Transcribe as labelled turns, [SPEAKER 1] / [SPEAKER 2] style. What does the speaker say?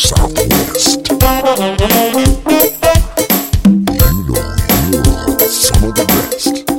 [SPEAKER 1] Southwest. You know you're some of the best.